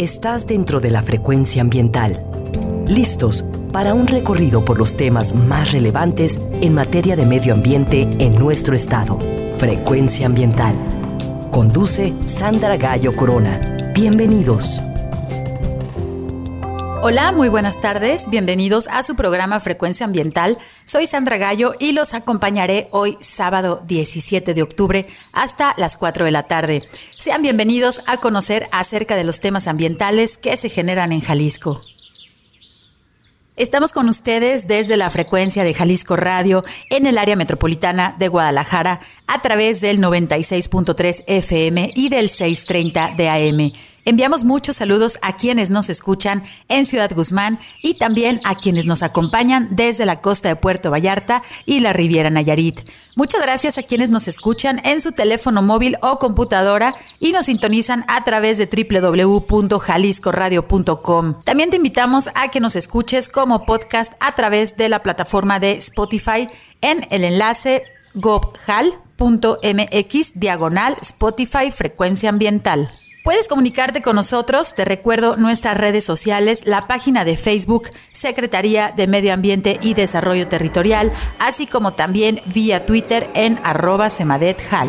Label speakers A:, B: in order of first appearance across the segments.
A: estás dentro de la frecuencia ambiental. Listos para un recorrido por los temas más relevantes en materia de medio ambiente en nuestro estado. Frecuencia ambiental. Conduce Sandra Gallo Corona. Bienvenidos.
B: Hola, muy buenas tardes. Bienvenidos a su programa Frecuencia Ambiental. Soy Sandra Gallo y los acompañaré hoy sábado 17 de octubre hasta las 4 de la tarde. Sean bienvenidos a conocer acerca de los temas ambientales que se generan en Jalisco. Estamos con ustedes desde la frecuencia de Jalisco Radio en el área metropolitana de Guadalajara a través del 96.3 FM y del 630 de AM. Enviamos muchos saludos a quienes nos escuchan en Ciudad Guzmán y también a quienes nos acompañan desde la costa de Puerto Vallarta y la Riviera Nayarit. Muchas gracias a quienes nos escuchan en su teléfono móvil o computadora y nos sintonizan a través de www.jaliscoradio.com. También te invitamos a que nos escuches como podcast a través de la plataforma de Spotify en el enlace gobhal.mx diagonal Spotify Frecuencia Ambiental. Puedes comunicarte con nosotros, te recuerdo nuestras redes sociales, la página de Facebook Secretaría de Medio Ambiente y Desarrollo Territorial, así como también vía Twitter en arroba semadethal.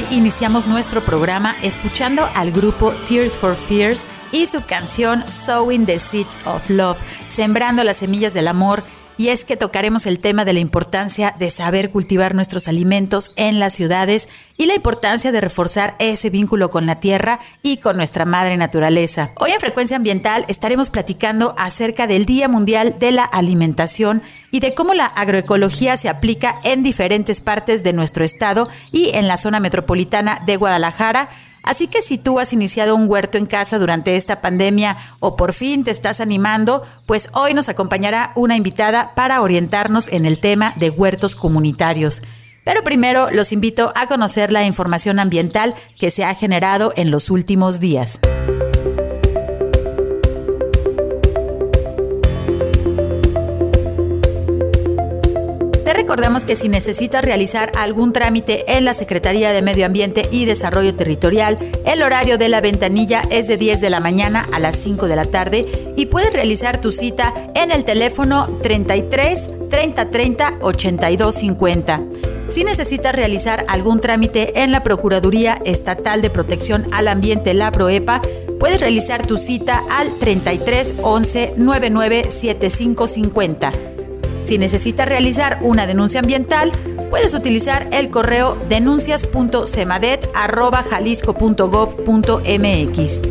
B: Hoy iniciamos nuestro programa escuchando al grupo Tears for Fears y su canción Sowing the Seeds of Love, sembrando las semillas del amor y es que tocaremos el tema de la importancia de saber cultivar nuestros alimentos en las ciudades y la importancia de reforzar ese vínculo con la tierra y con nuestra madre naturaleza. Hoy en Frecuencia Ambiental estaremos platicando acerca del Día Mundial de la Alimentación y de cómo la agroecología se aplica en diferentes partes de nuestro estado y en la zona metropolitana de Guadalajara Así que si tú has iniciado un huerto en casa durante esta pandemia o por fin te estás animando, pues hoy nos acompañará una invitada para orientarnos en el tema de huertos comunitarios. Pero primero los invito a conocer la información ambiental que se ha generado en los últimos días. Recordemos que si necesitas realizar algún trámite en la Secretaría de Medio Ambiente y Desarrollo Territorial, el horario de la ventanilla es de 10 de la mañana a las 5 de la tarde y puedes realizar tu cita en el teléfono 33 30 30 82 50. Si necesitas realizar algún trámite en la Procuraduría Estatal de Protección al Ambiente, la PROEPA, puedes realizar tu cita al 33 11 99 75 50. Si necesitas realizar una denuncia ambiental, puedes utilizar el correo denuncias.cemadet.jalisco.gov.mx.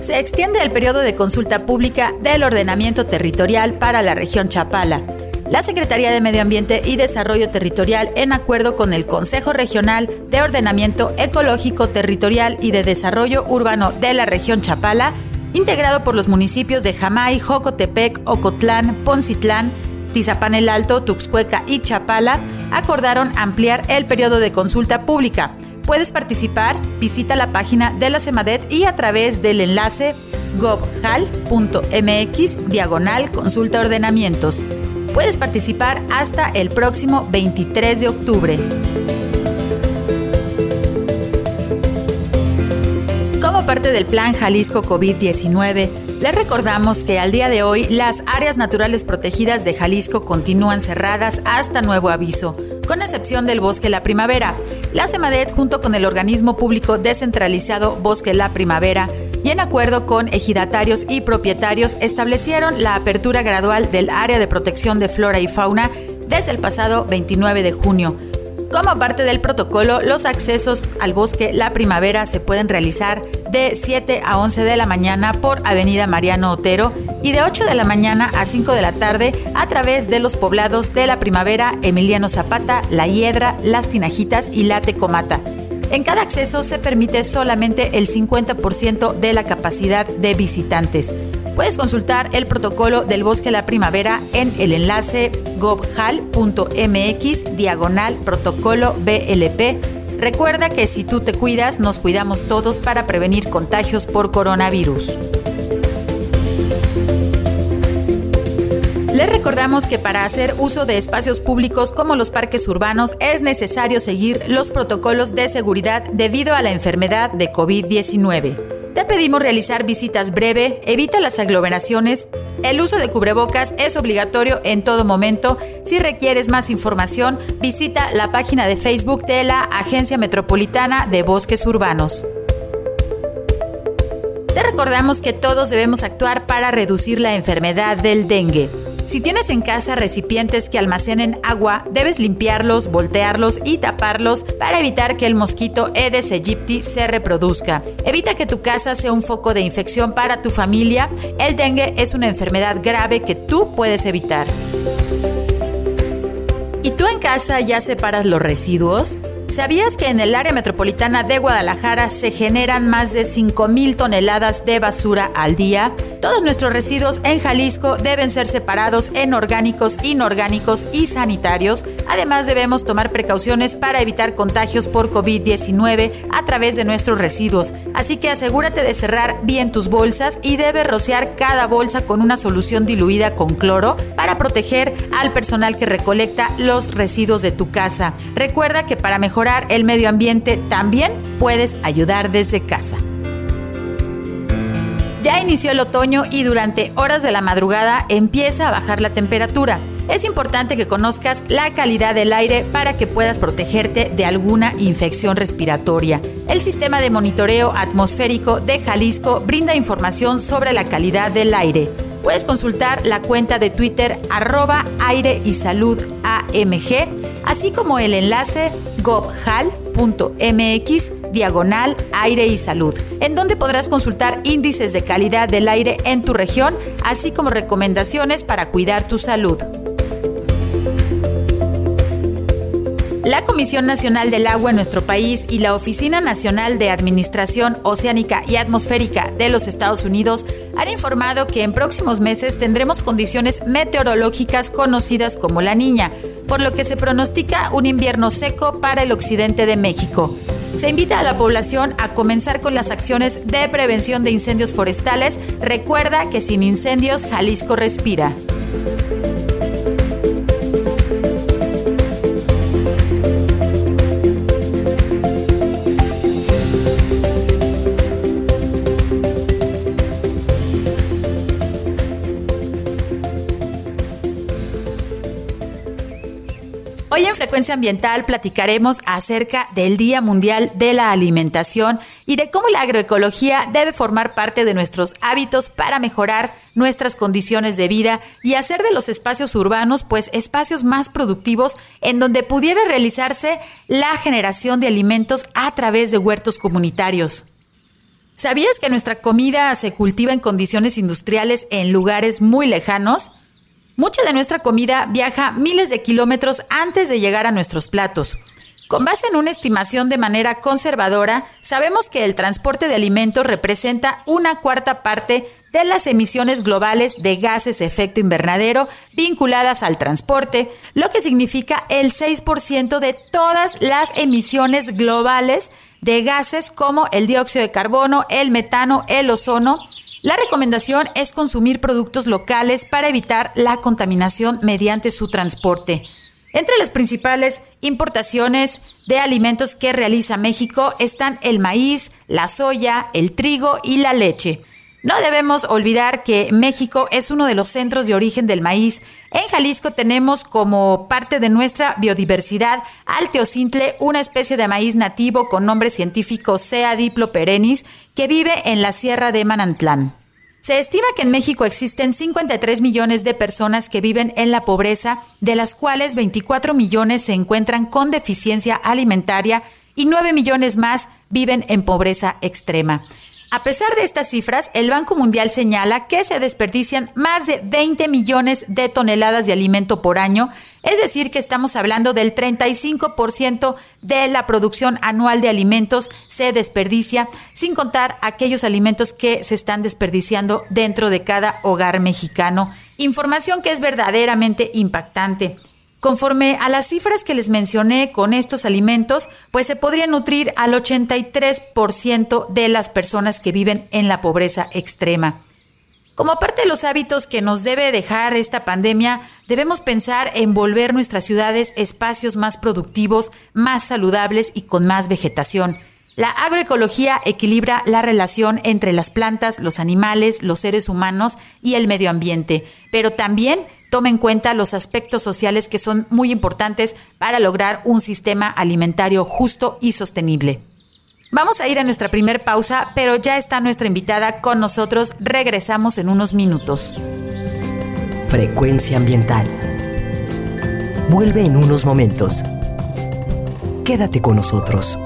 B: Se extiende el periodo de consulta pública del ordenamiento territorial para la región Chapala. La Secretaría de Medio Ambiente y Desarrollo Territorial, en acuerdo con el Consejo Regional de Ordenamiento Ecológico Territorial y de Desarrollo Urbano de la región Chapala, integrado por los municipios de Jamay, Jocotepec, Ocotlán, Poncitlán, Tizapán el Alto, Tuxcueca y Chapala, acordaron ampliar el periodo de consulta pública. Puedes participar, visita la página de la CEMADET y a través del enlace gobhal.mx diagonal consulta ordenamientos. Puedes participar hasta el próximo 23 de octubre. Parte del Plan Jalisco COVID-19, les recordamos que al día de hoy las áreas naturales protegidas de Jalisco continúan cerradas hasta nuevo aviso, con excepción del Bosque La Primavera. La CEMADET, junto con el organismo público descentralizado Bosque La Primavera, y en acuerdo con ejidatarios y propietarios, establecieron la apertura gradual del área de protección de flora y fauna desde el pasado 29 de junio como parte del protocolo, los accesos al bosque La Primavera se pueden realizar de 7 a 11 de la mañana por Avenida Mariano Otero y de 8 de la mañana a 5 de la tarde a través de los poblados de La Primavera, Emiliano Zapata, La Hiedra, Las Tinajitas y La Tecomata. En cada acceso se permite solamente el 50% de la capacidad de visitantes. Puedes consultar el protocolo del Bosque La Primavera en el enlace gobhal.mx diagonal protocolo BLP. Recuerda que si tú te cuidas, nos cuidamos todos para prevenir contagios por coronavirus. Les recordamos que para hacer uso de espacios públicos como los parques urbanos es necesario seguir los protocolos de seguridad debido a la enfermedad de COVID-19. Te pedimos realizar visitas breve, evita las aglomeraciones. El uso de cubrebocas es obligatorio en todo momento. Si requieres más información, visita la página de Facebook de la Agencia Metropolitana de Bosques Urbanos. Te recordamos que todos debemos actuar para reducir la enfermedad del dengue. Si tienes en casa recipientes que almacenen agua, debes limpiarlos, voltearlos y taparlos para evitar que el mosquito Aedes aegypti se reproduzca. Evita que tu casa sea un foco de infección para tu familia. El dengue es una enfermedad grave que tú puedes evitar. ¿Y tú en casa ya separas los residuos? ¿Sabías que en el área metropolitana de Guadalajara se generan más de 5.000 toneladas de basura al día? Todos nuestros residuos en Jalisco deben ser separados en orgánicos, inorgánicos y sanitarios. Además debemos tomar precauciones para evitar contagios por COVID-19 a través de nuestros residuos. Así que asegúrate de cerrar bien tus bolsas y debes rociar cada bolsa con una solución diluida con cloro para proteger al personal que recolecta los residuos de tu casa. Recuerda que para mejorar el medio ambiente, también puedes ayudar desde casa. Ya inició el otoño y durante horas de la madrugada empieza a bajar la temperatura. es importante que conozcas la calidad del aire para que puedas protegerte de alguna infección respiratoria. El sistema de monitoreo atmosférico de Jalisco brinda información sobre la calidad del aire. Puedes consultar la cuenta de Twitter arroba aire y salud AMG, así como el enlace gobhal.mx diagonal aire y salud, en donde podrás consultar índices de calidad del aire en tu región, así como recomendaciones para cuidar tu salud. La Comisión Nacional del Agua en nuestro país y la Oficina Nacional de Administración Oceánica y Atmosférica de los Estados Unidos han informado que en próximos meses tendremos condiciones meteorológicas conocidas como la niña, por lo que se pronostica un invierno seco para el occidente de México. Se invita a la población a comenzar con las acciones de prevención de incendios forestales. Recuerda que sin incendios Jalisco respira. Frecuencia Ambiental platicaremos acerca del Día Mundial de la Alimentación y de cómo la agroecología debe formar parte de nuestros hábitos para mejorar nuestras condiciones de vida y hacer de los espacios urbanos pues espacios más productivos en donde pudiera realizarse la generación de alimentos a través de huertos comunitarios. ¿Sabías que nuestra comida se cultiva en condiciones industriales en lugares muy lejanos? Mucha de nuestra comida viaja miles de kilómetros antes de llegar a nuestros platos. Con base en una estimación de manera conservadora, sabemos que el transporte de alimentos representa una cuarta parte de las emisiones globales de gases efecto invernadero vinculadas al transporte, lo que significa el 6% de todas las emisiones globales de gases como el dióxido de carbono, el metano, el ozono, la recomendación es consumir productos locales para evitar la contaminación mediante su transporte. Entre las principales importaciones de alimentos que realiza México están el maíz, la soya, el trigo y la leche. No debemos olvidar que México es uno de los centros de origen del maíz. En Jalisco tenemos como parte de nuestra biodiversidad al teocintle, una especie de maíz nativo con nombre científico Sea diplo perennis, que vive en la Sierra de Manantlán. Se estima que en México existen 53 millones de personas que viven en la pobreza, de las cuales 24 millones se encuentran con deficiencia alimentaria y 9 millones más viven en pobreza extrema. A pesar de estas cifras, el Banco Mundial señala que se desperdician más de 20 millones de toneladas de alimento por año, es decir, que estamos hablando del 35% de la producción anual de alimentos se desperdicia, sin contar aquellos alimentos que se están desperdiciando dentro de cada hogar mexicano. Información que es verdaderamente impactante. Conforme a las cifras que les mencioné con estos alimentos, pues se podría nutrir al 83% de las personas que viven en la pobreza extrema. Como parte de los hábitos que nos debe dejar esta pandemia, debemos pensar en volver nuestras ciudades espacios más productivos, más saludables y con más vegetación. La agroecología equilibra la relación entre las plantas, los animales, los seres humanos y el medio ambiente, pero también toma en cuenta los aspectos sociales que son muy importantes para lograr un sistema alimentario justo y sostenible. Vamos a ir a nuestra primer pausa, pero ya está nuestra invitada con nosotros. Regresamos en unos minutos.
A: Frecuencia ambiental. Vuelve en unos momentos. Quédate con nosotros.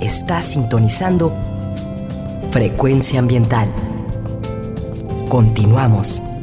A: Estás sintonizando Frecuencia ambiental. Continuamos.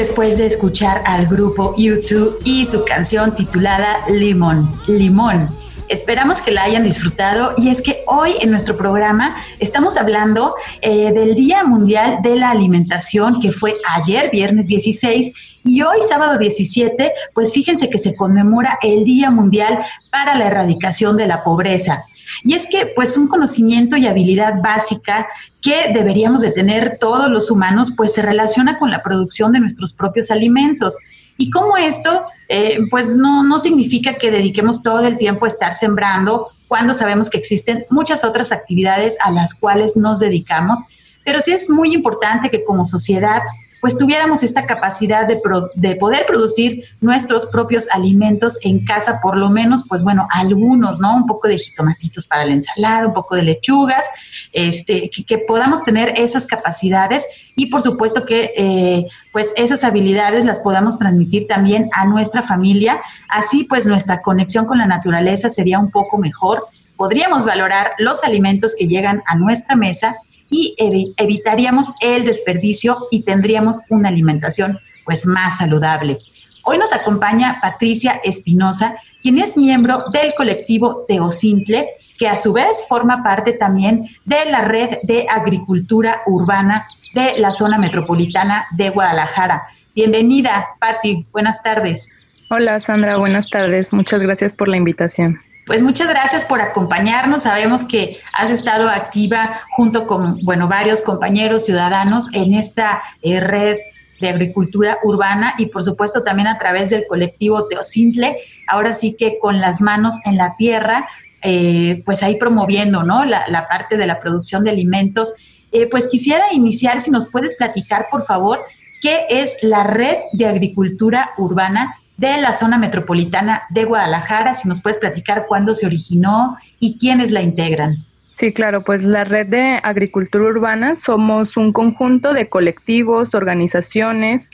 B: Después de escuchar al grupo YouTube y su canción titulada Limón. Limón. Esperamos que la hayan disfrutado y es que hoy en nuestro programa estamos hablando eh, del Día Mundial de la Alimentación que fue ayer, viernes 16, y hoy, sábado 17, pues fíjense que se conmemora el Día Mundial para la Erradicación de la Pobreza. Y es que, pues, un conocimiento y habilidad básica que deberíamos de tener todos los humanos, pues se relaciona con la producción de nuestros propios alimentos. Y como esto, eh, pues no, no significa que dediquemos todo el tiempo a estar sembrando cuando sabemos que existen muchas otras actividades a las cuales nos dedicamos, pero sí es muy importante que como sociedad pues tuviéramos esta capacidad de, de, poder producir nuestros propios alimentos en casa, por lo menos, pues bueno, algunos, ¿no? Un poco de jitomatitos para la ensalada, un poco de lechugas, este, que, podamos tener esas capacidades y por supuesto que eh, pues esas habilidades las podamos transmitir también a nuestra familia, así pues nuestra conexión con la naturaleza sería un poco mejor, podríamos valorar los alimentos que llegan a nuestra mesa y evitaríamos el desperdicio y tendríamos una alimentación pues más saludable. Hoy nos acompaña Patricia Espinosa, quien es miembro del colectivo Teocintle, que a su vez forma parte también de la red de agricultura urbana de la zona metropolitana de Guadalajara. Bienvenida, Pati. Buenas tardes.
C: Hola, Sandra. Buenas tardes. Muchas gracias por la invitación.
B: Pues muchas gracias por acompañarnos. Sabemos que has estado activa junto con, bueno, varios compañeros ciudadanos en esta eh, red de agricultura urbana y por supuesto también a través del colectivo Teocintle, ahora sí que con las manos en la tierra, eh, pues ahí promoviendo, ¿no? La, parte de la producción de alimentos. Eh, pues quisiera iniciar, si nos puedes platicar, por favor, qué es la red de agricultura urbana de la zona metropolitana de Guadalajara. Si nos puedes platicar cuándo se originó y quiénes la integran.
C: Sí, claro, pues la red de agricultura urbana somos un conjunto de colectivos, organizaciones,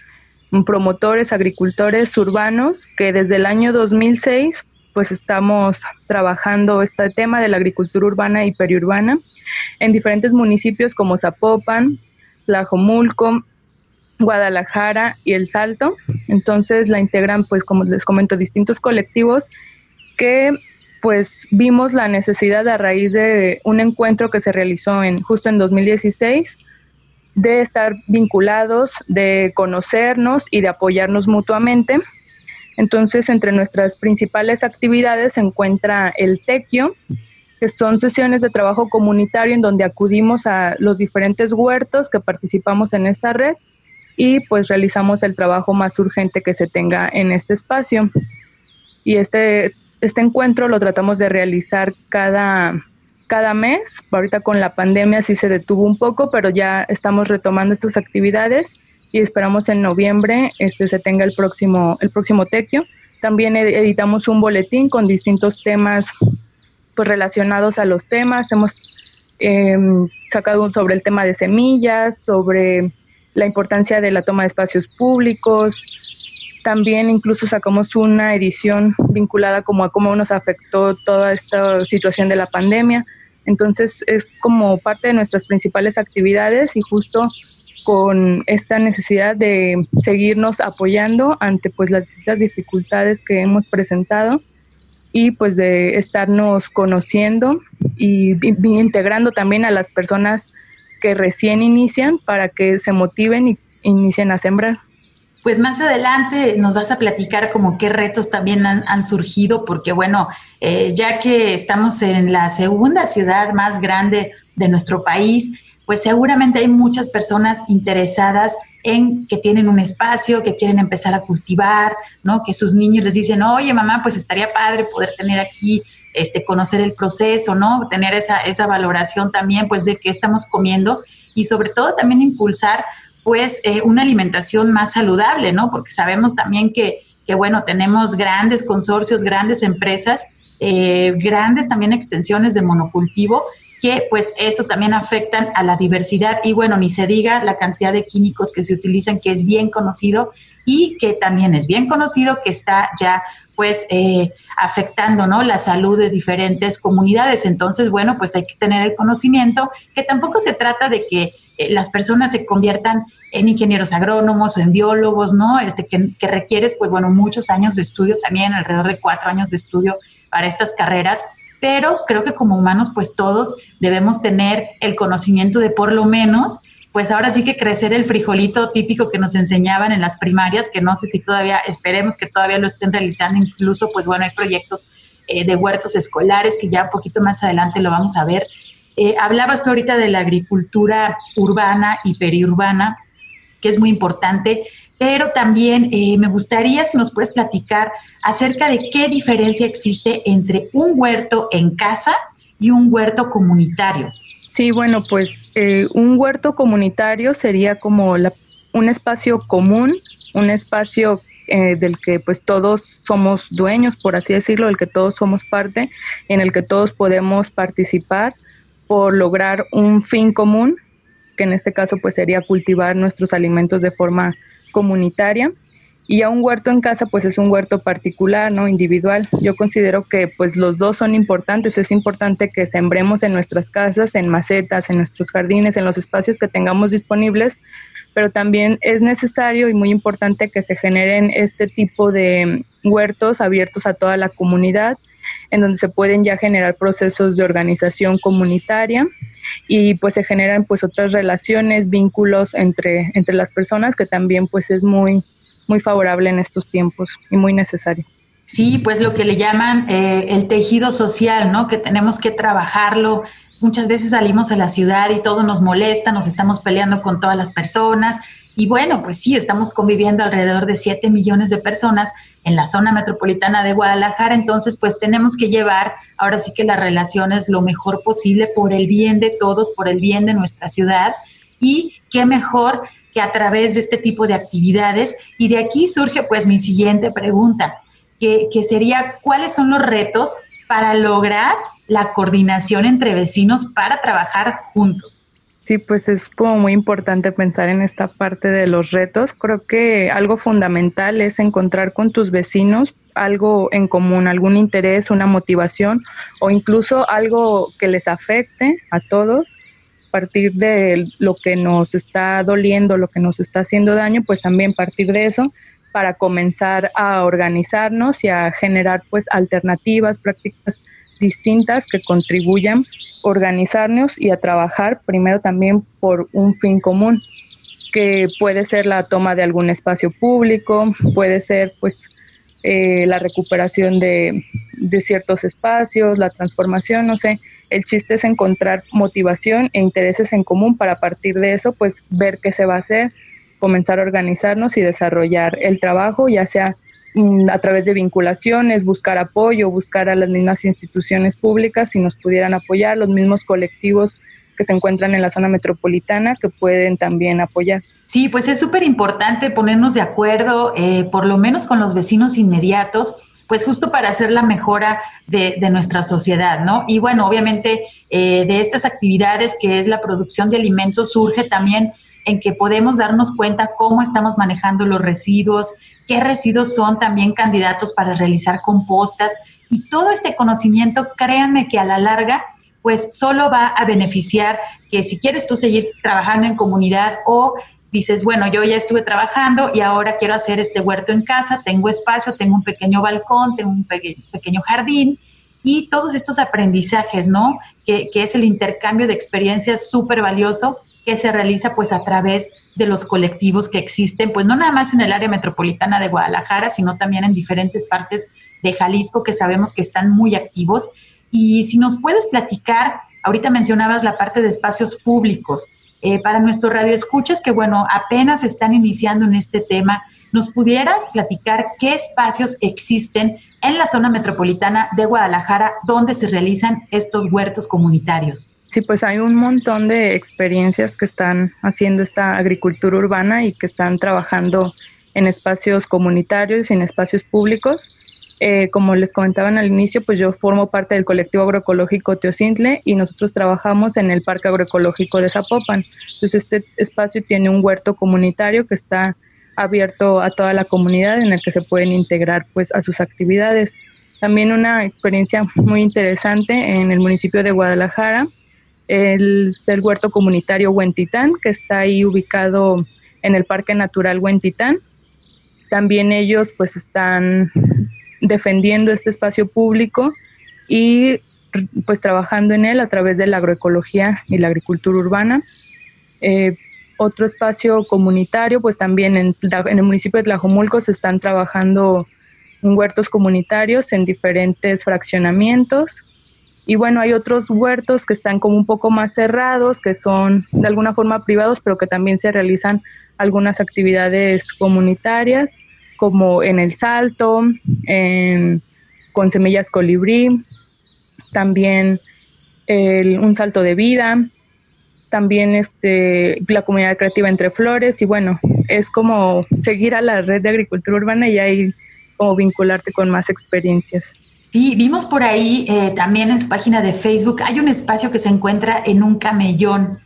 C: promotores, agricultores urbanos que desde el año 2006 pues estamos trabajando este tema de la agricultura urbana y periurbana en diferentes municipios como Zapopan, Tlajomulco, Guadalajara y El Salto. Entonces la integran, pues como les comento, distintos colectivos que pues vimos la necesidad a raíz de un encuentro que se realizó en justo en 2016 de estar vinculados, de conocernos y de apoyarnos mutuamente. Entonces, entre nuestras principales actividades se encuentra el tequio, que son sesiones de trabajo comunitario en donde acudimos a los diferentes huertos que participamos en esta red y pues realizamos el trabajo más urgente que se tenga en este espacio. Y este, este encuentro lo tratamos de realizar cada cada mes. Ahorita con la pandemia sí se detuvo un poco, pero ya estamos retomando estas actividades y esperamos en noviembre este se tenga el próximo el próximo tequio. También editamos un boletín con distintos temas pues relacionados a los temas. Hemos em, sacado sobre el tema de semillas, sobre la importancia de la toma de espacios públicos. También incluso sacamos una edición vinculada como a cómo nos afectó toda esta situación de la pandemia. Entonces es como parte de nuestras principales actividades y justo con esta necesidad de seguirnos apoyando ante pues las distintas dificultades que hemos presentado y pues de estarnos conociendo y, integrando también a las personas que recién inician para que se motiven y inicien a sembrar.
B: Pues más adelante nos vas a platicar como qué retos también han, surgido, porque bueno, eh, ya que estamos en la segunda ciudad más grande de nuestro país, pues seguramente hay muchas personas interesadas en que tienen un espacio, que quieren empezar a cultivar, ¿no? Que sus niños les dicen, oye mamá, pues estaría padre poder tener aquí, este, conocer el proceso, ¿no? Tener esa, esa valoración también, pues, de qué estamos comiendo y sobre todo también impulsar, pues, eh, una alimentación más saludable, ¿no? Porque sabemos también que, que bueno, tenemos grandes consorcios, grandes empresas, eh, grandes también extensiones de monocultivo que pues eso también afectan a la diversidad y bueno, ni se diga la cantidad de químicos que se utilizan, que es bien conocido y que también es bien conocido que está ya pues eh, afectando ¿no? la salud de diferentes comunidades. Entonces, bueno, pues hay que tener el conocimiento, que tampoco se trata de que eh, las personas se conviertan en ingenieros agrónomos o en biólogos, ¿no? Este, que, que requieres, pues bueno, muchos años de estudio también, alrededor de cuatro años de estudio para estas carreras, pero creo que como humanos pues todos debemos tener el conocimiento de por lo menos pues ahora sí que crecer el frijolito típico que nos enseñaban en las primarias, que no sé si todavía, esperemos que todavía lo estén realizando, incluso pues bueno, hay proyectos eh, de huertos escolares que ya un poquito más adelante lo vamos a ver. Eh, hablabas tú ahorita de la agricultura urbana y periurbana, que es muy importante pero también eh, me gustaría si nos puedes platicar acerca de qué diferencia existe entre un huerto en casa y un huerto comunitario.
C: Sí, bueno, pues eh, un huerto comunitario sería como un espacio común, un espacio eh, del que pues todos somos dueños, por así decirlo, del que todos somos parte, en el que todos podemos participar por lograr un fin común, que en este caso pues sería cultivar nuestros alimentos de forma comunitaria y a un huerto en casa pues es un huerto particular, ¿no? individual. Yo considero que pues los dos son importantes, es importante que sembremos en nuestras casas, en macetas, en nuestros jardines, en los espacios que tengamos disponibles, pero también es necesario y muy importante que se generen este tipo de huertos abiertos a toda la comunidad en donde se pueden ya generar procesos de organización comunitaria y pues se generan pues otras relaciones, vínculos entre, entre las personas que también pues es muy, muy favorable en estos tiempos y muy necesario.
B: Sí, pues lo que le llaman eh, el tejido social, ¿no? Que tenemos que trabajarlo. Muchas veces salimos a la ciudad y todo nos molesta, nos estamos peleando con todas las personas. Y bueno, pues sí, estamos conviviendo alrededor de 7 millones de personas en la zona metropolitana de Guadalajara, entonces pues tenemos que llevar ahora sí que las relaciones lo mejor posible por el bien de todos, por el bien de nuestra ciudad y qué mejor que a través de este tipo de actividades. Y de aquí surge pues mi siguiente pregunta, que, que sería cuáles son los retos para lograr la coordinación entre vecinos para trabajar juntos.
C: Sí, pues es como muy importante pensar en esta parte de los retos. Creo que algo fundamental es encontrar con tus vecinos algo en común, algún interés, una motivación o incluso algo que les afecte a todos. Partir de lo que nos está doliendo, lo que nos está haciendo daño, pues también partir de eso para comenzar a organizarnos y a generar pues alternativas, prácticas distintas que contribuyan a organizarnos y a trabajar primero también por un fin común, que puede ser la toma de algún espacio público, puede ser pues eh, la recuperación de, de, ciertos espacios, la transformación, no sé. El chiste es encontrar motivación e intereses en común para a partir de eso pues ver qué se va a hacer, comenzar a organizarnos y desarrollar el trabajo, ya sea a través de vinculaciones, buscar apoyo, buscar a las mismas instituciones públicas si nos pudieran apoyar, los mismos colectivos que se encuentran en la zona metropolitana que pueden también apoyar.
B: Sí, pues es súper importante ponernos de acuerdo, eh, por lo menos con los vecinos inmediatos, pues justo para hacer la mejora de, nuestra sociedad, ¿no? Y bueno, obviamente eh, de estas actividades que es la producción de alimentos surge también en que podemos darnos cuenta cómo estamos manejando los residuos, qué residuos son también candidatos para realizar compostas y todo este conocimiento, créanme que a la larga pues solo va a beneficiar que si quieres tú seguir trabajando en comunidad o dices, bueno, yo ya estuve trabajando y ahora quiero hacer este huerto en casa, tengo espacio, tengo un pequeño balcón, tengo un pequeño jardín y todos estos aprendizajes, ¿no? Que, que es el intercambio de experiencias súper valioso que se realiza pues a través de los colectivos que existen, pues no nada más en el área metropolitana de Guadalajara, sino también en diferentes partes de Jalisco que sabemos que están muy activos y si nos puedes platicar, ahorita mencionabas la parte de espacios públicos. Eh, para nuestro radio escuchas, que bueno, apenas están iniciando en este tema, ¿nos pudieras platicar qué espacios existen en la zona metropolitana de Guadalajara donde se realizan estos huertos comunitarios?
C: Sí, pues hay un montón de experiencias que están haciendo esta agricultura urbana y que están trabajando en espacios comunitarios y en espacios públicos. Eh, como les comentaban al inicio, pues yo formo parte del colectivo agroecológico Teocintle y nosotros trabajamos en el Parque Agroecológico de Zapopan. Entonces este espacio tiene un huerto comunitario que está abierto a toda la comunidad en el que se pueden integrar pues a sus actividades. También una experiencia muy interesante en el municipio de Guadalajara es el huerto comunitario Huentitán, que está ahí ubicado en el Parque Natural Huentitán. También ellos pues están defendiendo este espacio público y pues trabajando en él a través de la agroecología y la agricultura urbana. Eh, otro espacio comunitario, pues también en, en, el municipio de Tlajomulco se están trabajando huertos comunitarios en diferentes fraccionamientos. Y bueno, hay otros huertos que están como un poco más cerrados, que son de alguna forma privados, pero que también se realizan algunas actividades comunitarias como en el salto, con semillas colibrí, también un salto de vida, también este, la comunidad creativa entre flores y bueno, es como seguir a la red de agricultura urbana y ahí como vincularte con más experiencias.
B: Sí, vimos por ahí eh, también en su página de Facebook, hay un espacio que se encuentra en un camellón.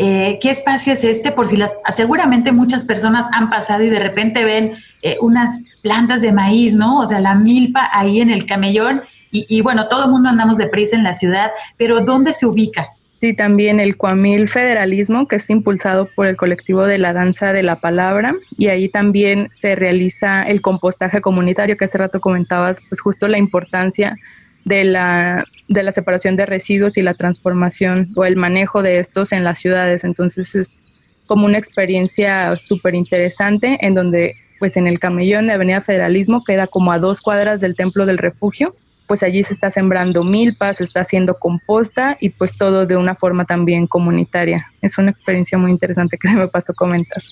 B: Eh, ¿Qué espacio es este? Por si las, seguramente muchas personas han pasado y de repente ven eh, unas plantas de maíz, ¿no? O sea, la milpa ahí en el camellón. Y, bueno, todo el mundo andamos deprisa en la ciudad, pero ¿dónde se ubica?
C: Sí, también el Cuamil Federalismo, que es impulsado por el colectivo de la danza de la palabra, y ahí también se realiza el compostaje comunitario, que hace rato comentabas, pues justo la importancia de la, de la separación de residuos y la transformación o el manejo de estos en las ciudades. Entonces es como una experiencia súper interesante en donde pues en el camellón de Avenida Federalismo queda como a dos cuadras del Templo del Refugio, pues allí se está sembrando milpas, se está haciendo composta y pues todo de una forma también comunitaria. Es una experiencia muy interesante que me pasó comentar.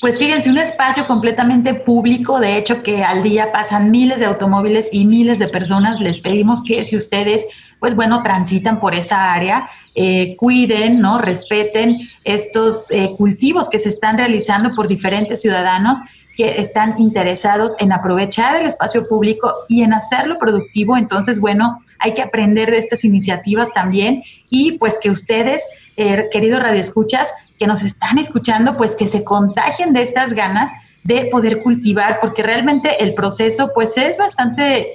B: Pues fíjense, un espacio completamente público, de hecho que al día pasan miles de automóviles y miles de personas. Les pedimos que si ustedes, pues bueno, transitan por esa área, eh, cuiden, ¿no? Respeten estos eh, cultivos que se están realizando por diferentes ciudadanos que están interesados en aprovechar el espacio público y en hacerlo productivo. Entonces, bueno, hay que aprender de estas iniciativas también y pues que ustedes, eh, queridos radioescuchas, que nos están escuchando, pues que se contagien de estas ganas de poder cultivar, porque realmente el proceso pues es bastante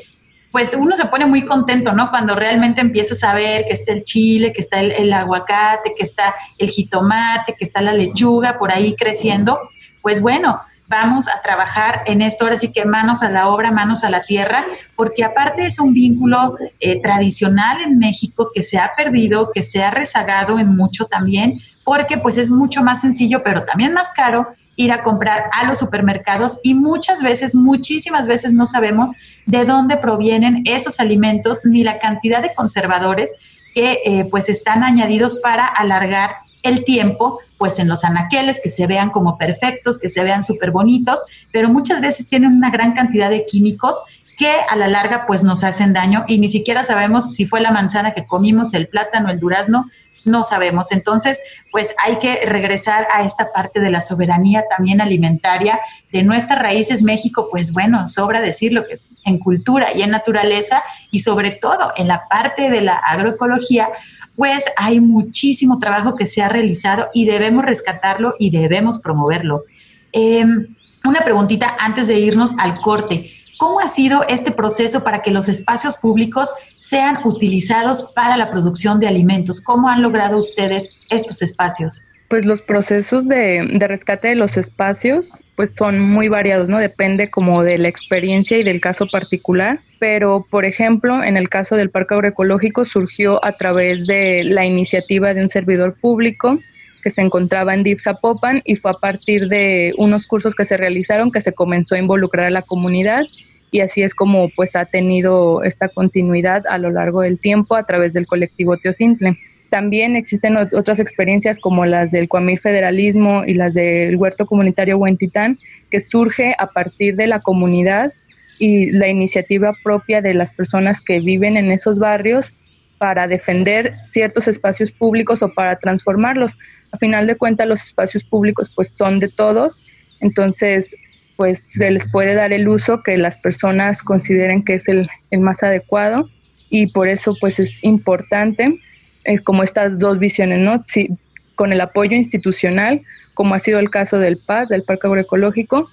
B: pues uno se pone muy contento, ¿no? Cuando realmente empiezas a ver que está el chile, que está el, el, aguacate, que está el jitomate, que está la lechuga por ahí creciendo, pues bueno, vamos a trabajar en esto, ahora sí que manos a la obra, manos a la tierra, porque aparte es un vínculo eh, tradicional en México que se ha perdido, que se ha rezagado en mucho también, porque pues es mucho más sencillo, pero también más caro ir a comprar a los supermercados y muchas veces, muchísimas veces no sabemos de dónde provienen esos alimentos ni la cantidad de conservadores que eh, pues están añadidos para alargar el tiempo pues en los anaqueles, que se vean como perfectos, que se vean súper bonitos, pero muchas veces tienen una gran cantidad de químicos que a la larga pues nos hacen daño y ni siquiera sabemos si fue la manzana que comimos, el plátano, el durazno, no sabemos. Entonces, pues hay que regresar a esta parte de la soberanía también alimentaria de nuestras raíces. México, pues bueno, sobra decirlo que en cultura y en naturaleza y sobre todo en la parte de la agroecología, pues hay muchísimo trabajo que se ha realizado y debemos rescatarlo y debemos promoverlo. Em, una preguntita antes de irnos al corte. ¿Cómo ha sido este proceso para que los espacios públicos sean utilizados para la producción de alimentos? ¿Cómo han logrado ustedes estos espacios?
C: Pues los procesos de, rescate de los espacios pues son muy variados, ¿no? Depende como de la experiencia y del caso particular. Pero, por ejemplo, en el caso del Parque Agroecológico surgió a través de la iniciativa de un servidor público que se encontraba en DIF Zapopan y fue a partir de unos cursos que se realizaron que se comenzó a involucrar a la comunidad y así es como pues ha tenido esta continuidad a lo largo del tiempo a través del colectivo Teocintle. También existen otras experiencias como las del Cuamí Federalismo y las del Huerto Comunitario Huentitán, que surge a partir de la comunidad y la iniciativa propia de las personas que viven en esos barrios para defender ciertos espacios públicos o para transformarlos. A final de cuentas, los espacios públicos pues son de todos, entonces pues se les puede dar el uso que las personas consideren que es el, más adecuado y por eso pues es importante eh, como estas dos visiones, ¿no? Si, con el apoyo institucional, como ha sido el caso del PAS, del Parque Agroecológico,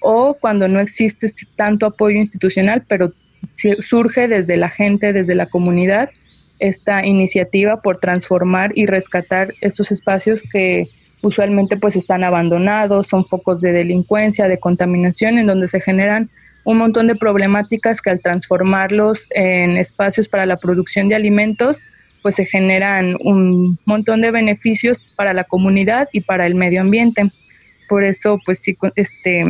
C: o cuando no existe tanto apoyo institucional, pero surge desde la gente, desde la comunidad, esta iniciativa por transformar y rescatar estos espacios que usualmente pues están abandonados, son focos de delincuencia, de contaminación, en donde se generan un montón de problemáticas que al transformarlos en espacios para la producción de alimentos, pues se generan un montón de beneficios para la comunidad y para el medio ambiente. Por eso, pues sí, este,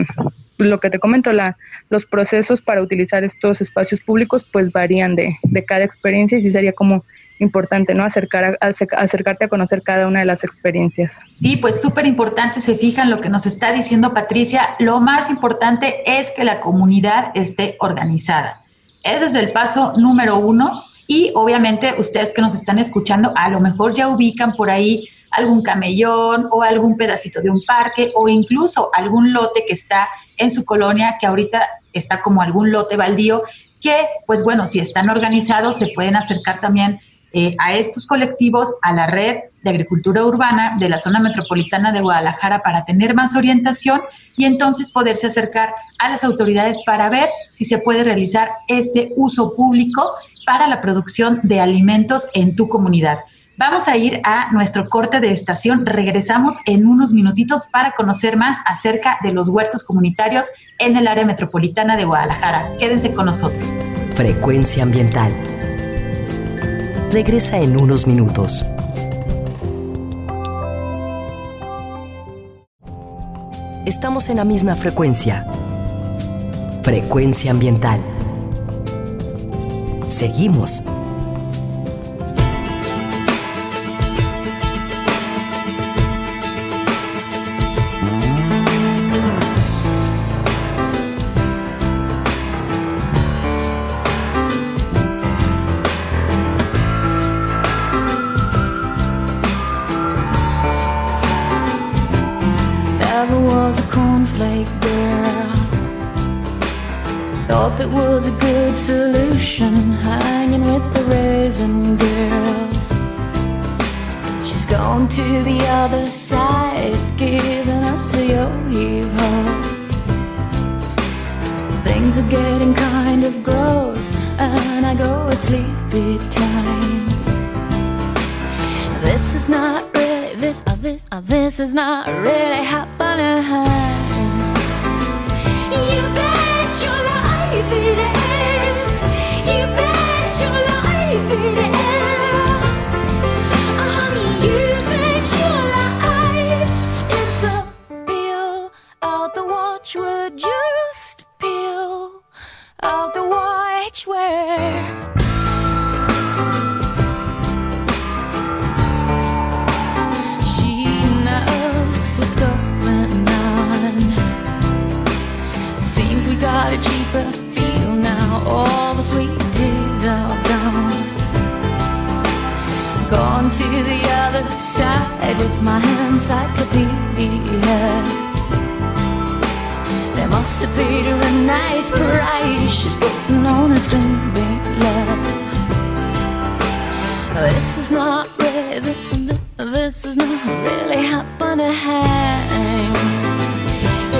C: lo que te comento, la, los procesos para utilizar estos espacios públicos pues varían de, de cada experiencia y sí sería como importante, ¿no? Acercar acercarte a conocer cada una de las experiencias.
B: Sí, pues súper importante, se fijan lo que nos está diciendo Patricia, lo más importante es que la comunidad esté organizada. Ese es el paso número uno y obviamente ustedes que nos están escuchando a lo mejor ya ubican por ahí algún camellón o algún pedacito de un parque o incluso algún lote que está en su colonia que ahorita está como algún lote baldío que pues bueno, si están organizados se pueden acercar también eh, a estos colectivos, a la red de agricultura urbana de la zona metropolitana de Guadalajara para tener más orientación y entonces poderse acercar a las autoridades para ver si se puede realizar este uso público para la producción de alimentos en tu comunidad. Vamos a ir a nuestro corte de estación. Regresamos en unos minutitos para conocer más acerca de los huertos comunitarios en el área metropolitana de Guadalajara. Quédense con nosotros.
A: Frecuencia ambiental regresa en unos minutos. Estamos en la misma frecuencia. Frecuencia ambiental. Seguimos
D: Red. I feel now all the sweet days are gone. Gone to the other side with my encyclopedia. They must have paid her a nice price. She's putting on a stupid love. This is not this is not really happening.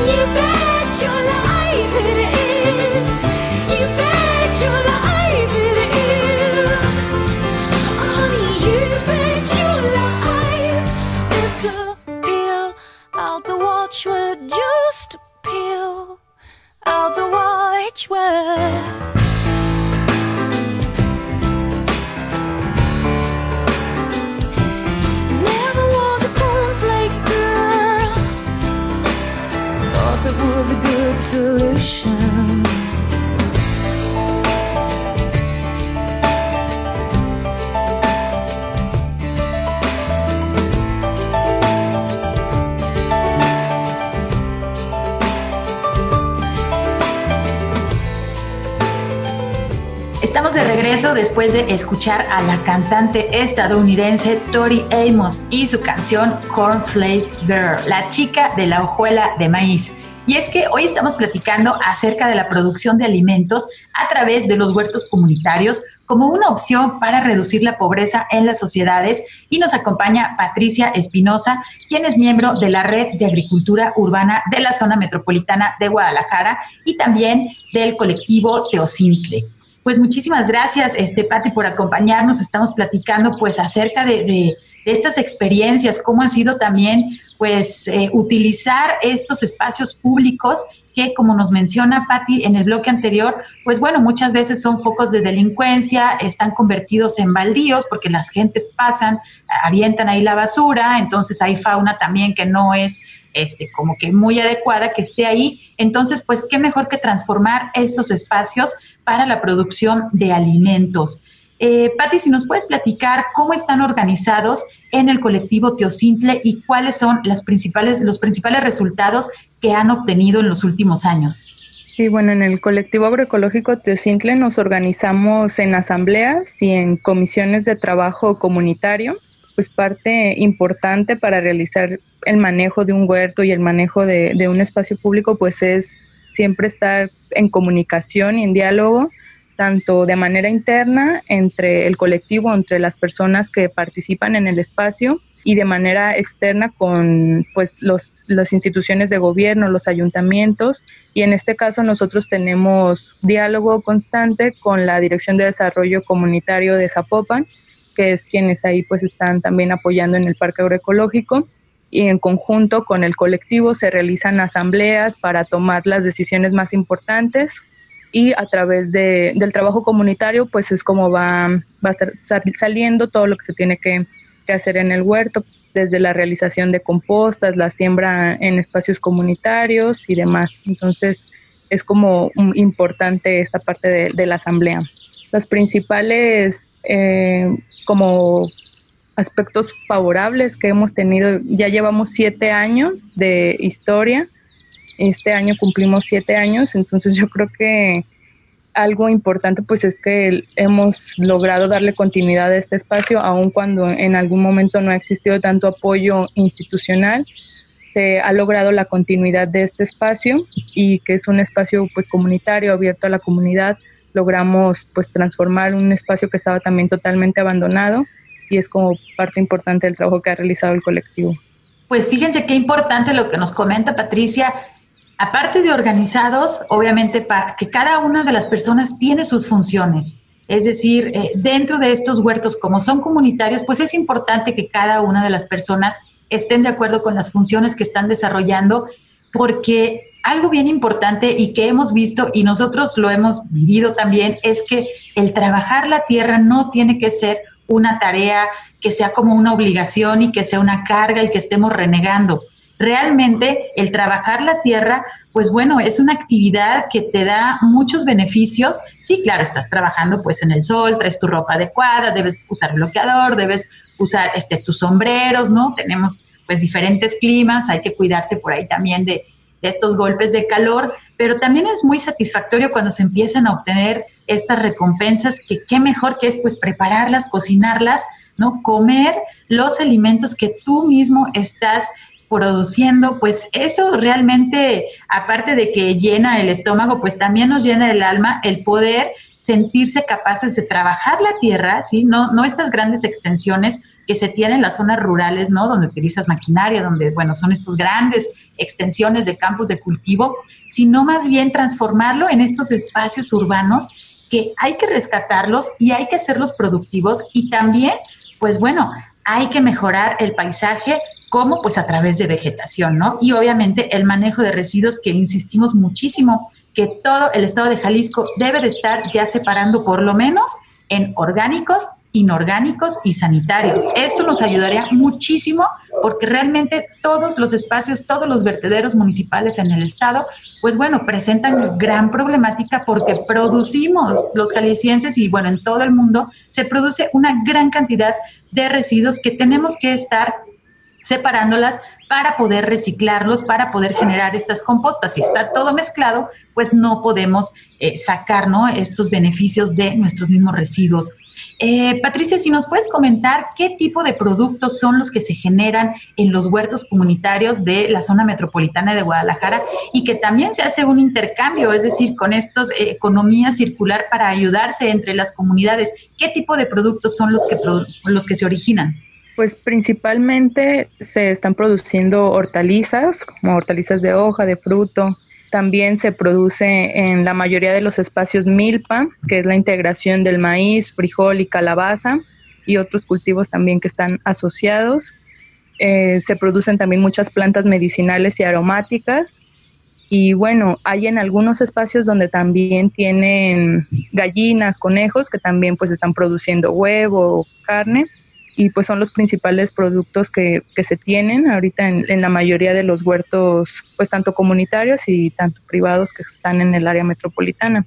D: You bet your life it is.
B: Después de escuchar a la cantante estadounidense Tori Amos y su canción Cornflake Girl, la chica de la hojuela de maíz. Y es que hoy estamos platicando acerca de la producción de alimentos a través de los huertos comunitarios como una opción para reducir la pobreza en las sociedades y nos acompaña Patricia Espinosa, quien es miembro de la Red de Agricultura Urbana de la Zona Metropolitana de Guadalajara y también del colectivo Teocintle. Pues muchísimas gracias, este, Pati, por acompañarnos. Estamos platicando pues acerca de, de- estas experiencias, cómo ha sido también pues eh, utilizar estos espacios públicos que, como nos menciona Patti en el bloque anterior, pues bueno, muchas veces son focos de delincuencia, están convertidos en baldíos porque las gentes pasan, avientan ahí la basura, entonces hay fauna también que no es este, como que muy adecuada que esté ahí. Entonces, pues qué mejor que transformar estos espacios para la producción de alimentos. Eh, Patti, si nos puedes platicar cómo están organizados en el colectivo Teocintle y cuáles son las principales, los principales resultados que han obtenido en los últimos años.
C: Sí, bueno, en el colectivo agroecológico Teocintle nos organizamos en asambleas y en comisiones de trabajo comunitario, pues parte importante para realizar el manejo de un huerto y el manejo de, de un espacio público, pues es siempre estar en comunicación y en diálogo, tanto de manera interna entre el colectivo, entre las personas que participan en el espacio, y de manera externa con pues los, las instituciones de gobierno, los ayuntamientos. Y en este caso nosotros tenemos diálogo constante con la Dirección de Desarrollo Comunitario de Zapopan, que es quienes ahí pues están también apoyando en el Parque Agroecológico. Y en conjunto con el colectivo se realizan asambleas para tomar las decisiones más importantes y a través de, del trabajo comunitario pues es como va, va a ser saliendo todo lo que se tiene que que hacer en el huerto, desde la realización de compostas, la siembra en espacios comunitarios y demás. Entonces, es como importante esta parte de, de, la asamblea. Los principales eh, como aspectos favorables que hemos tenido, ya llevamos siete años de historia, este año cumplimos siete años, entonces yo creo que algo importante pues es que hemos logrado darle continuidad a este espacio, aun cuando en algún momento no ha existido tanto apoyo institucional, se ha logrado la continuidad de este espacio y que es un espacio pues comunitario, abierto a la comunidad, logramos pues transformar un espacio que estaba también totalmente abandonado y es como parte importante del trabajo que ha realizado el colectivo.
B: Pues fíjense qué importante lo que nos comenta Patricia, aparte de organizados, obviamente para que cada una de las personas tiene sus funciones. Es decir, eh, dentro de estos huertos, como son comunitarios, pues es importante que cada una de las personas estén de acuerdo con las funciones que están desarrollando, porque algo bien importante y que hemos visto y nosotros lo hemos vivido también es que el trabajar la tierra no tiene que ser una tarea que sea como una obligación y que sea una carga y que estemos renegando realmente el trabajar la tierra, pues bueno, es una actividad que te da muchos beneficios. Sí, claro, estás trabajando pues en el sol, traes tu ropa adecuada, debes usar bloqueador, debes usar este, tus sombreros, ¿no? Tenemos pues diferentes climas, hay que cuidarse por ahí también de, estos golpes de calor, pero también es muy satisfactorio cuando se empiezan a obtener estas recompensas, que qué mejor que es pues prepararlas, cocinarlas, ¿no? Comer los alimentos que tú mismo estás produciendo, pues eso realmente, aparte de que llena el estómago, pues también nos llena el alma el poder sentirse capaces de trabajar la tierra, ¿sí? No, no estas grandes extensiones que se tienen en las zonas rurales, ¿no? Donde utilizas maquinaria, donde, bueno, son estos grandes extensiones de campos de cultivo, sino más bien transformarlo en estos espacios urbanos que hay que rescatarlos y hay que hacerlos productivos y también, pues bueno, hay que mejorar el paisaje ¿Cómo? Pues a través de vegetación, ¿no? Y obviamente el manejo de residuos que insistimos muchísimo que todo el estado de Jalisco debe de estar ya separando por lo menos en orgánicos, inorgánicos y sanitarios. Esto nos ayudaría muchísimo porque realmente todos los espacios, todos los vertederos municipales en el estado, pues bueno, presentan gran problemática porque producimos los jaliscienses y bueno, en todo el mundo se produce una gran cantidad de residuos que tenemos que estar separándolas para poder reciclarlos, para poder generar estas compostas. Si está todo mezclado, pues no podemos eh, sacar ¿no? estos beneficios de nuestros mismos residuos. Eh, Patricia, si nos puedes comentar qué tipo de productos son los que se generan en los huertos comunitarios de la zona metropolitana de Guadalajara y que también se hace un intercambio, es decir, con estos eh, economía circular para ayudarse entre las comunidades. ¿Qué tipo de productos son los que, los que se originan?
C: Pues principalmente se están produciendo hortalizas, como hortalizas de hoja, de fruto. También se produce en la mayoría de los espacios milpa, que es la integración del maíz, frijol y calabaza, y otros cultivos también que están asociados. Eh, se producen también muchas plantas medicinales y aromáticas. Y bueno, hay en algunos espacios donde también tienen gallinas, conejos, que también pues están produciendo huevo, carne y pues son los principales productos que, que se tienen ahorita en, la mayoría de los huertos, pues tanto comunitarios y tanto privados que están en el área metropolitana.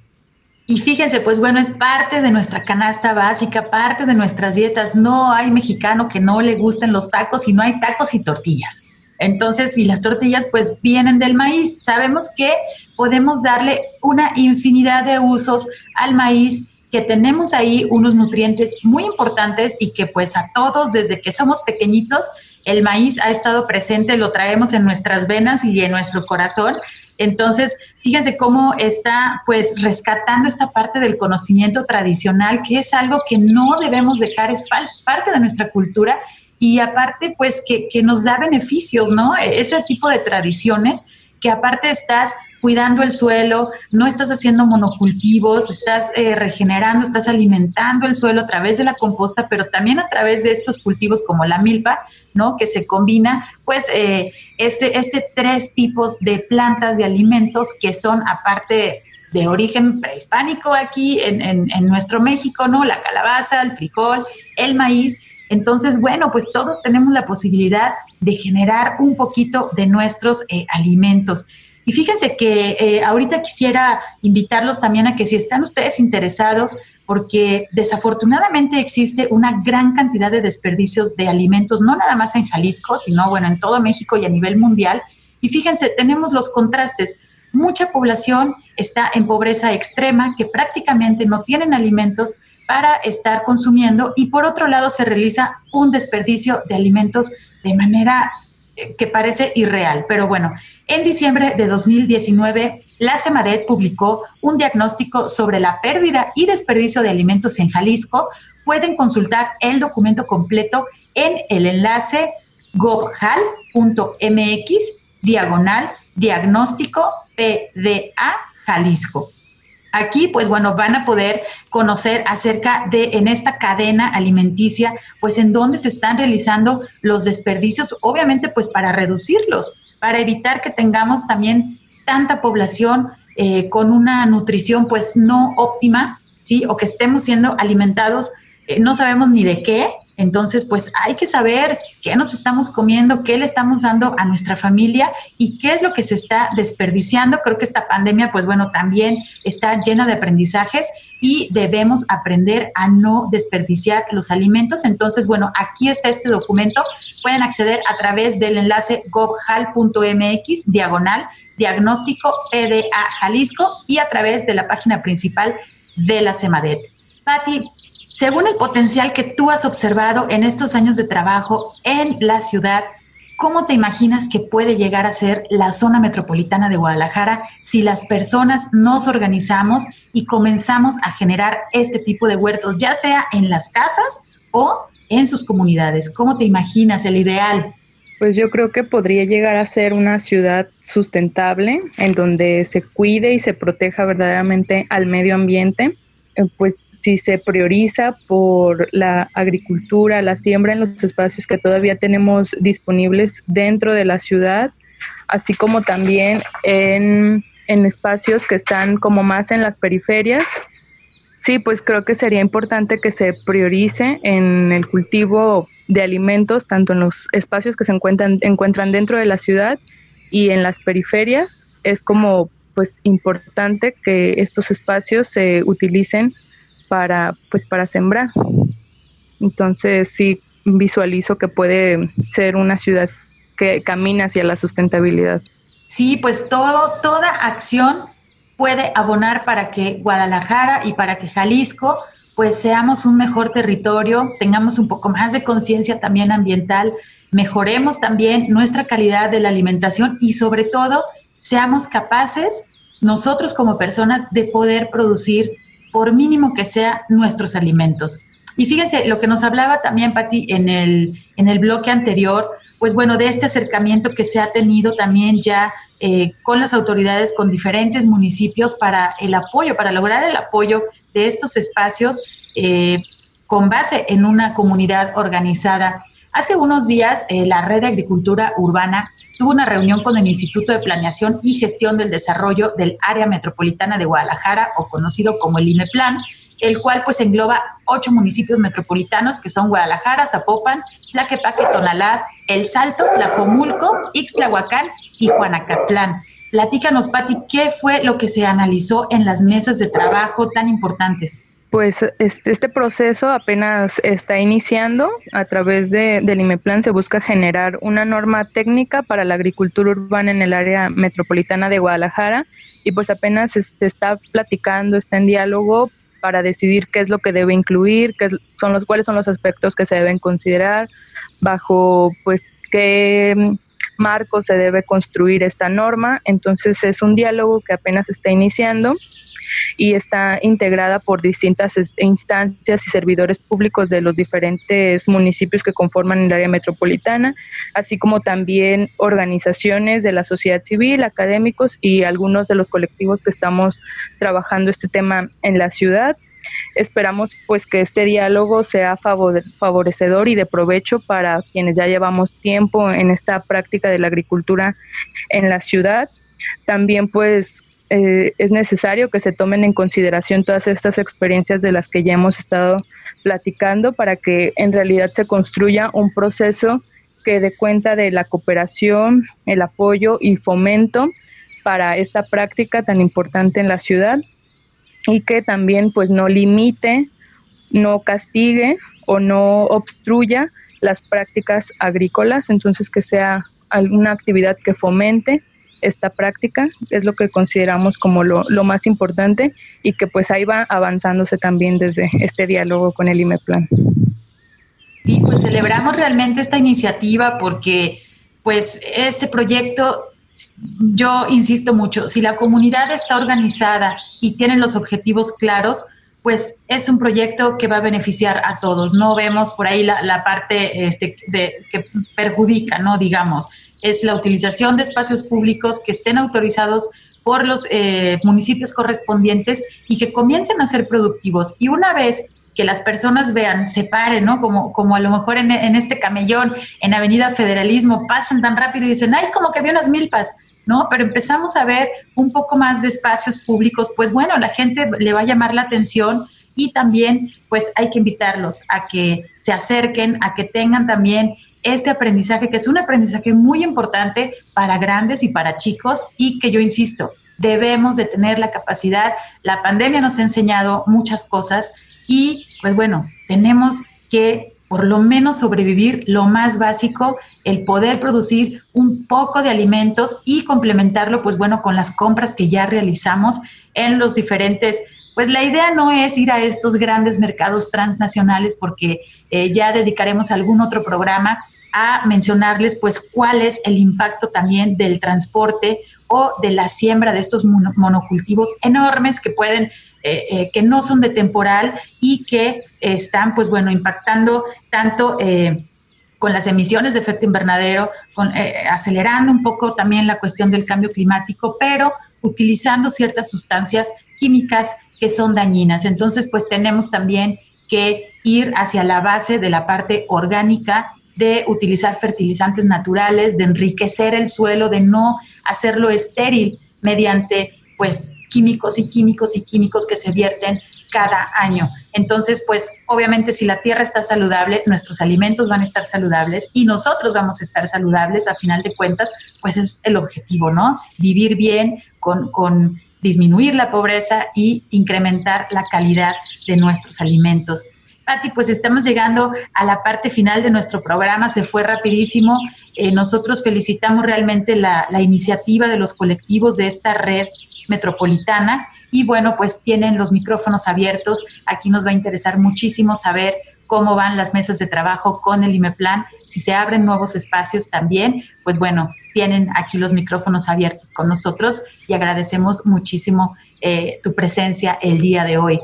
B: Y fíjense, pues bueno, es parte de nuestra canasta básica, parte de nuestras dietas. No hay mexicano que no le gusten los tacos y no hay tacos y tortillas. Entonces, y las tortillas pues vienen del maíz. Sabemos que podemos darle una infinidad de usos al maíz que tenemos ahí unos nutrientes muy importantes y que pues a todos desde que somos pequeñitos el maíz ha estado presente, lo traemos en nuestras venas y en nuestro corazón. Entonces, fíjense cómo está pues rescatando esta parte del conocimiento tradicional, que es algo que no debemos dejar, es parte de nuestra cultura y aparte pues que, que nos da beneficios, ¿no? Ese tipo de tradiciones que aparte estás cuidando el suelo, no estás haciendo monocultivos, estás eh, regenerando, estás alimentando el suelo a través de la composta, pero también a través de estos cultivos como la milpa, ¿no? Que se combina, pues, eh, este, este tres tipos de plantas, de alimentos que son aparte de origen prehispánico aquí en, nuestro México, ¿no? La calabaza, el frijol, el maíz, entonces, bueno, pues todos tenemos la posibilidad de generar un poquito de nuestros eh, alimentos. Y fíjense que eh, ahorita quisiera invitarlos también a que si están ustedes interesados, porque desafortunadamente existe una gran cantidad de desperdicios de alimentos, no nada más en Jalisco, sino bueno, en todo México y a nivel mundial. Y fíjense, tenemos los contrastes. Mucha población está en pobreza extrema, que prácticamente no tienen alimentos para estar consumiendo y por otro lado se realiza un desperdicio de alimentos de manera que parece irreal. Pero bueno, en diciembre de 2019, la CEMADET publicó un diagnóstico sobre la pérdida y desperdicio de alimentos en Jalisco. Pueden consultar el documento completo en el enlace gobjal.mx diagonal diagnóstico PDA Jalisco. Aquí, pues bueno, van a poder conocer acerca de en esta cadena alimenticia, pues en dónde se están realizando los desperdicios, obviamente pues para reducirlos, para evitar que tengamos también tanta población eh, con una nutrición pues no óptima, ¿sí? O que estemos siendo alimentados, eh, no sabemos ni de qué, entonces, pues hay que saber qué nos estamos comiendo, qué le estamos dando a nuestra familia y qué es lo que se está desperdiciando. Creo que esta pandemia, pues bueno, también está llena de aprendizajes, y debemos aprender a no desperdiciar los alimentos. Entonces, bueno, aquí está este documento. Pueden acceder a través del enlace gobhal.mx, diagonal, diagnóstico PDA Jalisco y a través de la página principal de la CEMADET. Patti, según el potencial que tú has observado en estos años de trabajo en la ciudad, ¿cómo te imaginas que puede llegar a ser la zona metropolitana de Guadalajara si las personas nos organizamos y comenzamos a generar este tipo de huertos, ya sea en las casas o en sus comunidades? ¿Cómo te imaginas el ideal?
C: Pues yo creo que podría llegar a ser una ciudad sustentable en donde se cuide y se proteja verdaderamente al medio ambiente pues si se prioriza por la agricultura, la siembra en los espacios que todavía tenemos disponibles dentro de la ciudad, así como también en, en espacios que están como más en las periferias. Sí, pues creo que sería importante que se priorice en el cultivo de alimentos, tanto en los espacios que se encuentran, encuentran dentro de la ciudad y en las periferias. Es como pues importante que estos espacios se utilicen para pues para sembrar. Entonces sí visualizo que puede ser una ciudad que camina hacia la sustentabilidad.
B: Sí, pues todo, toda acción puede abonar para que Guadalajara y para que Jalisco pues seamos un mejor territorio, tengamos un poco más de conciencia también ambiental, mejoremos también nuestra calidad de la alimentación y sobre todo seamos capaces nosotros como personas de poder producir, por mínimo que sea, nuestros alimentos. Y fíjense, lo que nos hablaba también, Patti, en el, en el bloque anterior, pues bueno, de este acercamiento que se ha tenido también ya eh, con las autoridades, con diferentes municipios para el apoyo, para lograr el apoyo de estos espacios eh, con base en una comunidad organizada. Hace unos días, eh, la Red de Agricultura Urbana tuvo una reunión con el Instituto de Planeación y Gestión del Desarrollo del Área Metropolitana de Guadalajara, o conocido como el IMEPLAN, el cual pues engloba ocho municipios metropolitanos que son Guadalajara, Zapopan, Tlaquepaque, Tonalá, El Salto, Tlajomulco, Ixtlahuacán y Juanacatlán. Platícanos, Pati, ¿qué fue lo que se analizó en las mesas de trabajo tan importantes?
C: Pues este, este, proceso apenas está iniciando. A través de, del IMEPLAN se busca generar una norma técnica para la agricultura urbana en el área metropolitana de Guadalajara y pues apenas se está platicando, está en diálogo para decidir qué es lo que debe incluir, qué son los cuáles son los aspectos que se deben considerar, bajo pues qué marco se debe construir esta norma. Entonces es un diálogo que apenas está iniciando y está integrada por distintas instancias y servidores públicos de los diferentes municipios que conforman el área metropolitana, así como también organizaciones de la sociedad civil, académicos y algunos de los colectivos que estamos trabajando este tema en la ciudad. Esperamos pues que este diálogo sea favorecedor y de provecho para quienes ya llevamos tiempo en esta práctica de la agricultura en la ciudad. También pues eh, es necesario que se tomen en consideración todas estas experiencias de las que ya hemos estado platicando para que en realidad se construya un proceso que dé cuenta de la cooperación, el apoyo y fomento para esta práctica tan importante en la ciudad y que también pues no limite, no castigue o no obstruya las prácticas agrícolas, entonces que sea alguna actividad que fomente esta práctica, es lo que consideramos como lo, lo, más importante y que pues ahí va avanzándose también desde este diálogo con el IMEPLAN.
B: Sí, pues celebramos realmente esta iniciativa porque pues este proyecto, yo insisto mucho, si la comunidad está organizada y tiene los objetivos claros, pues es un proyecto que va a beneficiar a todos. No vemos por ahí la, parte este, que perjudica, ¿no? Digamos es la utilización de espacios públicos que estén autorizados por los eh, municipios correspondientes y que comiencen a ser productivos. Y una vez que las personas vean, se paren, ¿no? Como, como a lo mejor en, en, este camellón, en Avenida Federalismo, pasan tan rápido y dicen, ay, como que había unas milpas, ¿no? Pero empezamos a ver un poco más de espacios públicos, pues bueno, la gente le va a llamar la atención y también pues hay que invitarlos a que se acerquen, a que tengan también este aprendizaje, que es un aprendizaje muy importante para grandes y para chicos y que yo insisto, debemos de tener la capacidad. La pandemia nos ha enseñado muchas cosas y pues bueno, tenemos que por lo menos sobrevivir lo más básico, el poder producir un poco de alimentos y complementarlo, pues bueno, con las compras que ya realizamos en los diferentes pues la idea no es ir a estos grandes mercados transnacionales porque eh, ya dedicaremos algún otro programa a mencionarles pues cuál es el impacto también del transporte o de la siembra de estos monocultivos enormes que pueden eh, eh, que no son de temporal y que están, pues bueno, impactando tanto eh, con las emisiones de efecto invernadero, con, acelerando un poco también la cuestión del cambio climático, pero utilizando ciertas sustancias químicas que son dañinas. Entonces, pues tenemos también que ir hacia la base de la parte orgánica de utilizar fertilizantes naturales, de enriquecer el suelo, de no hacerlo estéril mediante pues químicos y químicos y químicos que se vierten cada año. Entonces, pues obviamente si la tierra está saludable, nuestros alimentos van a estar saludables y nosotros vamos a estar saludables, a final de cuentas, pues es el objetivo, ¿no? Vivir bien con, con disminuir la pobreza y incrementar la calidad de nuestros alimentos. Pati, pues estamos llegando a la parte final de nuestro programa, se fue rapidísimo. Eh, nosotros felicitamos realmente la, la iniciativa de los colectivos de esta red metropolitana y bueno, pues tienen los micrófonos abiertos. Aquí nos va a interesar muchísimo saber cómo van las mesas de trabajo con el IMEPLAN, si se abren nuevos espacios también, pues bueno, tienen aquí los micrófonos abiertos con nosotros y agradecemos muchísimo eh, tu presencia el día de hoy.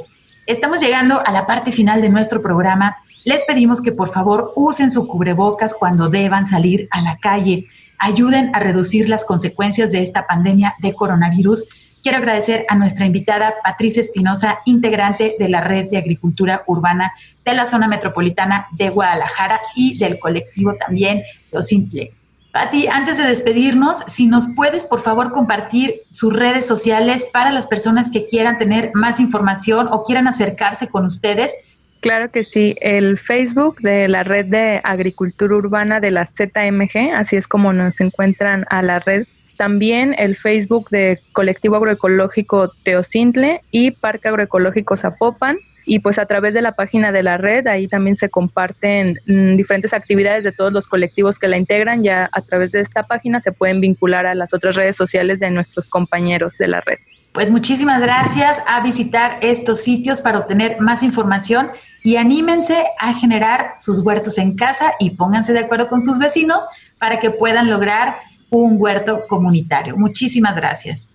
B: Estamos llegando a la parte final de nuestro programa. Les pedimos que por favor usen su cubrebocas cuando deban salir a la calle. Ayuden a reducir las consecuencias de esta pandemia de coronavirus Quiero agradecer a nuestra invitada Patricia Espinosa, integrante de la Red de Agricultura Urbana de la Zona Metropolitana de Guadalajara y del colectivo también Los Simple. Pati, antes de despedirnos, si nos puedes por favor compartir sus redes sociales para las personas que quieran tener más información o quieran acercarse con ustedes.
C: Claro que sí, el Facebook de la Red de Agricultura Urbana de la ZMG, así es como nos encuentran a la red también el Facebook de Colectivo Agroecológico Teocintle y Parque Agroecológico Zapopan. Y pues a través de la página de la red, ahí también se comparten mm, diferentes actividades de todos los colectivos que la integran. Ya a través de esta página se pueden vincular a las otras redes sociales de nuestros compañeros de la red.
B: Pues muchísimas gracias a visitar estos sitios para obtener más información y anímense a generar sus huertos en casa y pónganse de acuerdo con sus vecinos para que puedan lograr un huerto comunitario. Muchísimas gracias.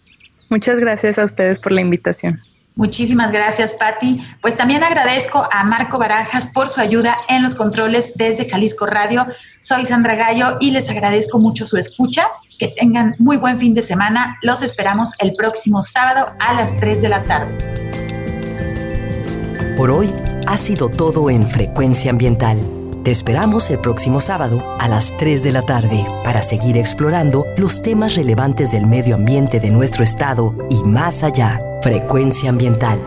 C: Muchas gracias a ustedes por la invitación.
B: Muchísimas gracias, Patti. Pues también agradezco a Marco Barajas por su ayuda en los controles desde Jalisco Radio. Soy Sandra Gallo y les agradezco mucho su escucha. Que tengan muy buen fin de semana. Los esperamos el próximo sábado a las 3 de la tarde.
A: Por hoy ha sido todo en Frecuencia Ambiental. Te esperamos el próximo sábado a las 3 de la tarde para seguir explorando los temas relevantes del medio ambiente de nuestro estado y más allá. Frecuencia Ambiental,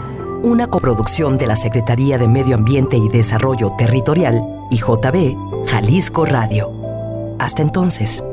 A: una coproducción de la Secretaría de Medio Ambiente y Desarrollo Territorial y JB Jalisco Radio. Hasta entonces.